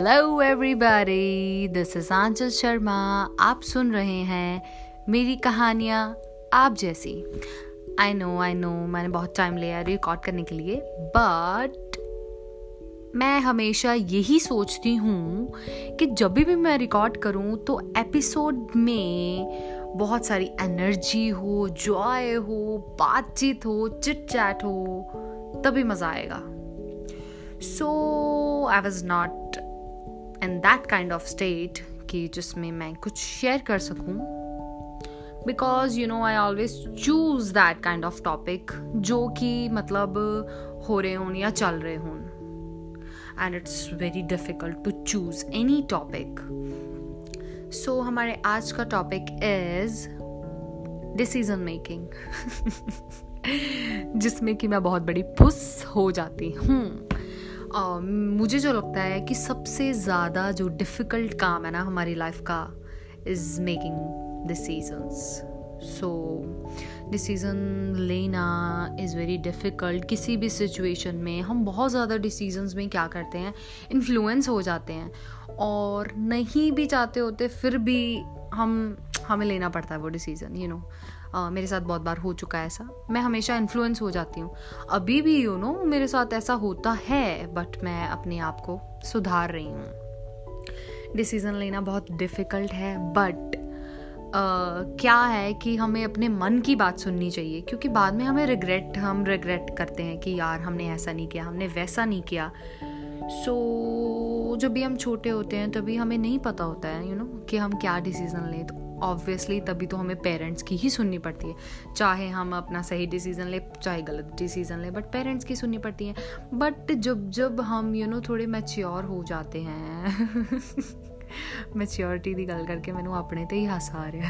Hello everybody this is Anchal Sharma आप सुन रहे हैं मेरी कहानियाँ आप जैसी। आई नो आई नो मैंने बहुत टाइम लिया रिकॉर्ड करने के लिए बट मैं हमेशा यही सोचती हूँ कि जब भी मैं रिकॉर्ड करूँ तो एपिसोड में बहुत सारी एनर्जी हो जॉय हो, बातचीत हो चिट चैट हो, तभी मज़ा आएगा। So I was not in that kind of state कि जिसमें मैं कुछ शेयर कर सकूँ। Because you know I always choose that kind of topic जो कि मतलब हो रहे हों या चल रहे हों। And it's very difficult to choose any topic so हमारे आज का टॉपिक इज़ डिसीज़न मेकिंग जिसमें कि मैं बहुत बड़ी पुस हो जाती हूँ। Uh, मुझे जो लगता है कि सबसे ज़्यादा जो डिफ़िकल्ट काम है ना हमारी लाइफ का is making decisions so decision लेना इज़ वेरी डिफ़िकल्ट किसी भी सिचुएशन में हम बहुत ज़्यादा डिसीजंस में क्या करते हैं? इन्फ्लुएंस हो जाते हैं। और नहीं भी चाहते होते फिर भी हम हमें लेना पड़ता है वो डिसीज़न यू नो मेरे साथ बहुत बार हो चुका है ऐसा। मैं हमेशा इन्फ्लुएंस हो जाती हूँ। अभी भी यू you नो know, मेरे साथ ऐसा होता है बट मैं अपने आप को सुधार रही हूँ। डिसीज़न लेना बहुत डिफ़िकल्ट है बट Uh, क्या है कि हमें अपने मन की बात सुननी चाहिए क्योंकि बाद में हमें रिग्रेट हम रिग्रेट करते हैं कि यार हमने ऐसा नहीं किया हमने वैसा नहीं किया। सो so, जब भी हम छोटे होते हैं तभी हमें नहीं पता होता है यू you नो know, कि हम क्या डिसीज़न लें तो ऑब्वियसली तभी तो हमें पेरेंट्स की ही सुननी पड़ती है चाहे हम अपना सही डिसीज़न ले चाहे गलत डिसीज़न ले बट पेरेंट्स की सुननी पड़ती है बट जब जब हम यू you नो know, थोड़े मैच्योर हो जाते हैं ਮੈਚਿਓਰਿਟੀ ਦੀ ਗੱਲ ਕਰਕੇ ਮੈਨੂੰ ਆਪਣੇ ਤੇ ਹੀ ਹਾਸਾ ਆ ਰਿਹਾ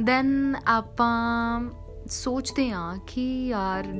ਦੈਨ ਆਪਾਂ ਸੋਚਦੇ ਆ ਕਿ ਯਾਰ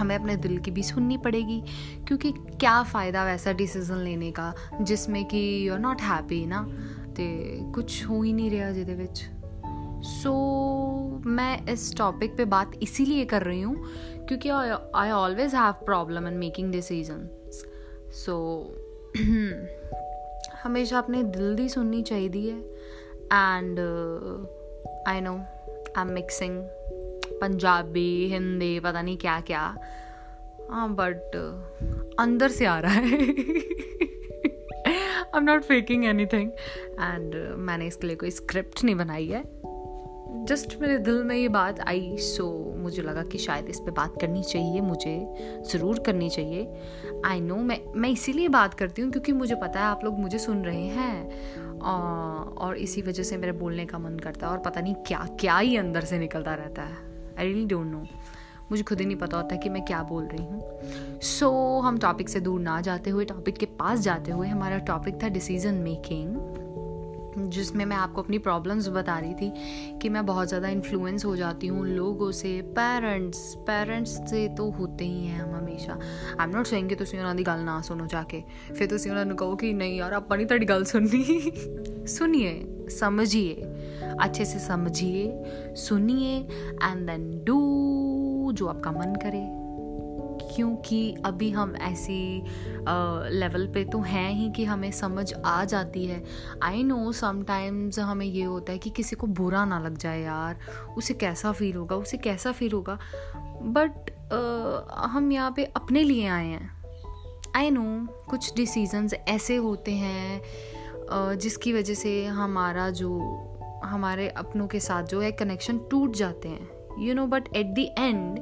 हमें अपने दिल की भी सुननी पड़ेगी क्योंकि क्या फ़ायदा वैसा डिसीज़न लेने का जिसमें कि यू आर नॉट हैप्पी ना तो कुछ हो ही नहीं रहा जिद विच सो मैं इस टॉपिक पे बात इसीलिए कर रही हूँ क्योंकि I always have problem in making decision so हमेशा अपने दिल की सुननी चाहिए And I know I am mixing Punjabi Hindi पता नहीं क्या क्या हाँ बट अंदर से आ रहा है। I am not faking anything and मैंने इसके लिए कोई स्क्रिप्ट नहीं बनाई है। जस्ट मेरे दिल में ये बात आई सो मुझे लगा कि शायद इस पर बात करनी चाहिए, मुझे ज़रूर करनी चाहिए। आई नो मैं मैं इसीलिए बात करती हूँ क्योंकि मुझे पता है आप लोग मुझे सुन रहे हैं। और इसी वजह से मेरे बोलने का मन करता है और पता नहीं क्या क्या ही अंदर से निकलता रहता है। आई रियली डोंट नो मुझे खुद ही नहीं पता होता कि मैं क्या बोल रही हूँ। सो so, हम टॉपिक से दूर ना जाते हुए टॉपिक के पास जाते हुए हमारा टॉपिक था डिसीज़न मेकिंग जिसमें मैं आपको अपनी प्रॉब्लम्स बता रही थी कि मैं बहुत ज़्यादा इन्फ्लुएंस हो जाती हूँ लोगों से पेरेंट्स पेरेंट्स से तो होते ही हैं हम हमेशा। आई एम नॉट सेइंग कि तुम उन्होंने गल ना सुनो जाके। फिर तुम उन्होंने कहो कि नहीं यार आप नहीं तेरी गल सुननी। सुनिए, समझिए, अच्छे से समझिए, सुनिए एंड देन डू जो आपका मन करे। क्योंकि अभी हम ऐसी लेवल पे तो हैं ही कि हमें समझ आ जाती है। आई नो समटाइम्स हमें ये होता है कि किसी को बुरा ना लग जाए यार। उसे कैसा फील होगा, उसे कैसा फील होगा? बट हम यहाँ पे अपने लिए आए हैं। आई नो कुछ डिसीजंस ऐसे होते हैं जिसकी वजह से हमारा जो, हमारे अपनों के साथ जो है कनेक्शन टूट जाते हैं। You know but at the end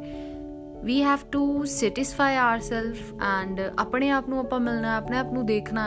we have to satisfy our self and अपने आप ਨੂੰ ਆਪਾਂ ਮਿਲਣਾ ਆਪਣੇ ਆਪ ਨੂੰ ਦੇਖਣਾ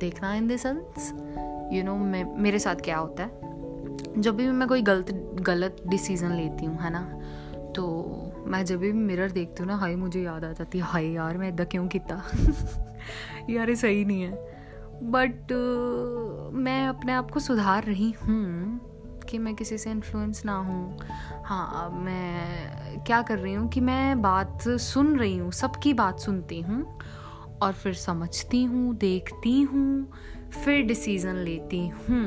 देखना in the sense you know मेरे साथ क्या होता है जब भी मैं कोई गलत गलत डिसीज़न लेती हूँ है ना तो मैं जब भी मिरर देखती हूँ ना हाई मुझे याद आ जाती है हाई यार मैं इदा क्यों किया यार ये सही नहीं है बट uh, मैं अपने आप को सुधार रही हूँ कि मैं किसी से इन्फ्लुएंस ना हूँ। हाँ मैं क्या कर रही हूँ कि मैं बात सुन रही हूँ सबकी बात सुनती हूँ और फिर समझती हूँ देखती हूँ फिर डिसीज़न लेती हूँ।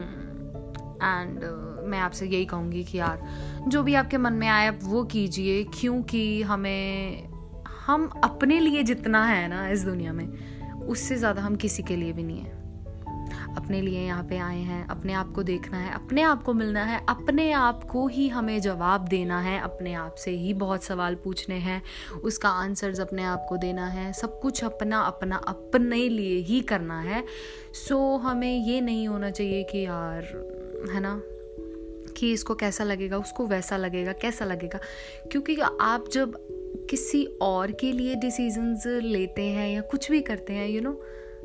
एंड uh, मैं आपसे यही कहूँगी कि यार जो भी आपके मन में आए आप वो कीजिए क्योंकि हमें हम अपने लिए जितना है ना इस दुनिया में उससे ज़्यादा हम किसी के लिए भी नहीं है। अपने लिए यहाँ पे आए हैं, अपने आप को देखना है, अपने आप को मिलना है, अपने आप को ही हमें जवाब देना है, अपने आप से ही बहुत सवाल पूछने हैं, उसका आंसर्स अपने आप को देना है, सब कुछ अपना अपना, अपने लिए ही करना है। सो हमें ये नहीं होना चाहिए कि यार, है ना, कि इसको कैसा लगेगा, उसको वैसा लगेगा, कैसा लगेगा? क्योंकि आप जब किसी और के लिए डिसीजंस लेते हैं या कुछ भी करते हैं you you know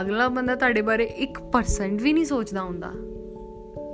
ਅਗਲਾ ਬੰਦਾ ਤੁਹਾਡੇ ਬਾਰੇ 1% ਵੀ ਨਹੀਂ ਸੋਚਦਾ ਹੁੰਦਾ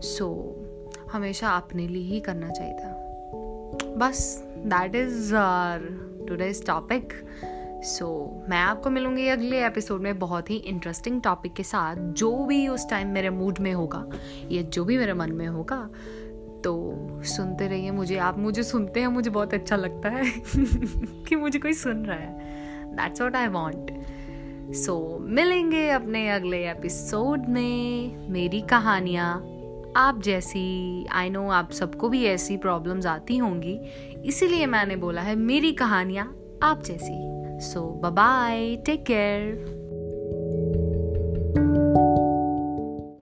ਸੋ ਹਮੇਸ਼ਾ ਆਪਣੇ ਲਈ ਹੀ ਕਰਨਾ ਚਾਹੀਦਾ बस that is our today's topic so मैं आपको मिलूंगी अगले एपिसोड में बहुत ही इंटरेस्टिंग टॉपिक के साथ जो भी उस टाइम मेरे मूड में होगा या जो भी मेरे मन में होगा तो सुनते रहिए मुझे, आप मुझे सुनते हैं, मुझे बहुत अच्छा लगता है कि मुझे कोई सुन रहा है। That's what I want so मिलेंगे अपने अगले एपिसोड में मेरी कहानियाँ। आप जैसी आई नो आप सबको भी ऐसी प्रॉब्लम्स आती होंगी। इसीलिए मैंने बोला है मेरी कहानियाँ आप जैसी। सो बाय टेक केयर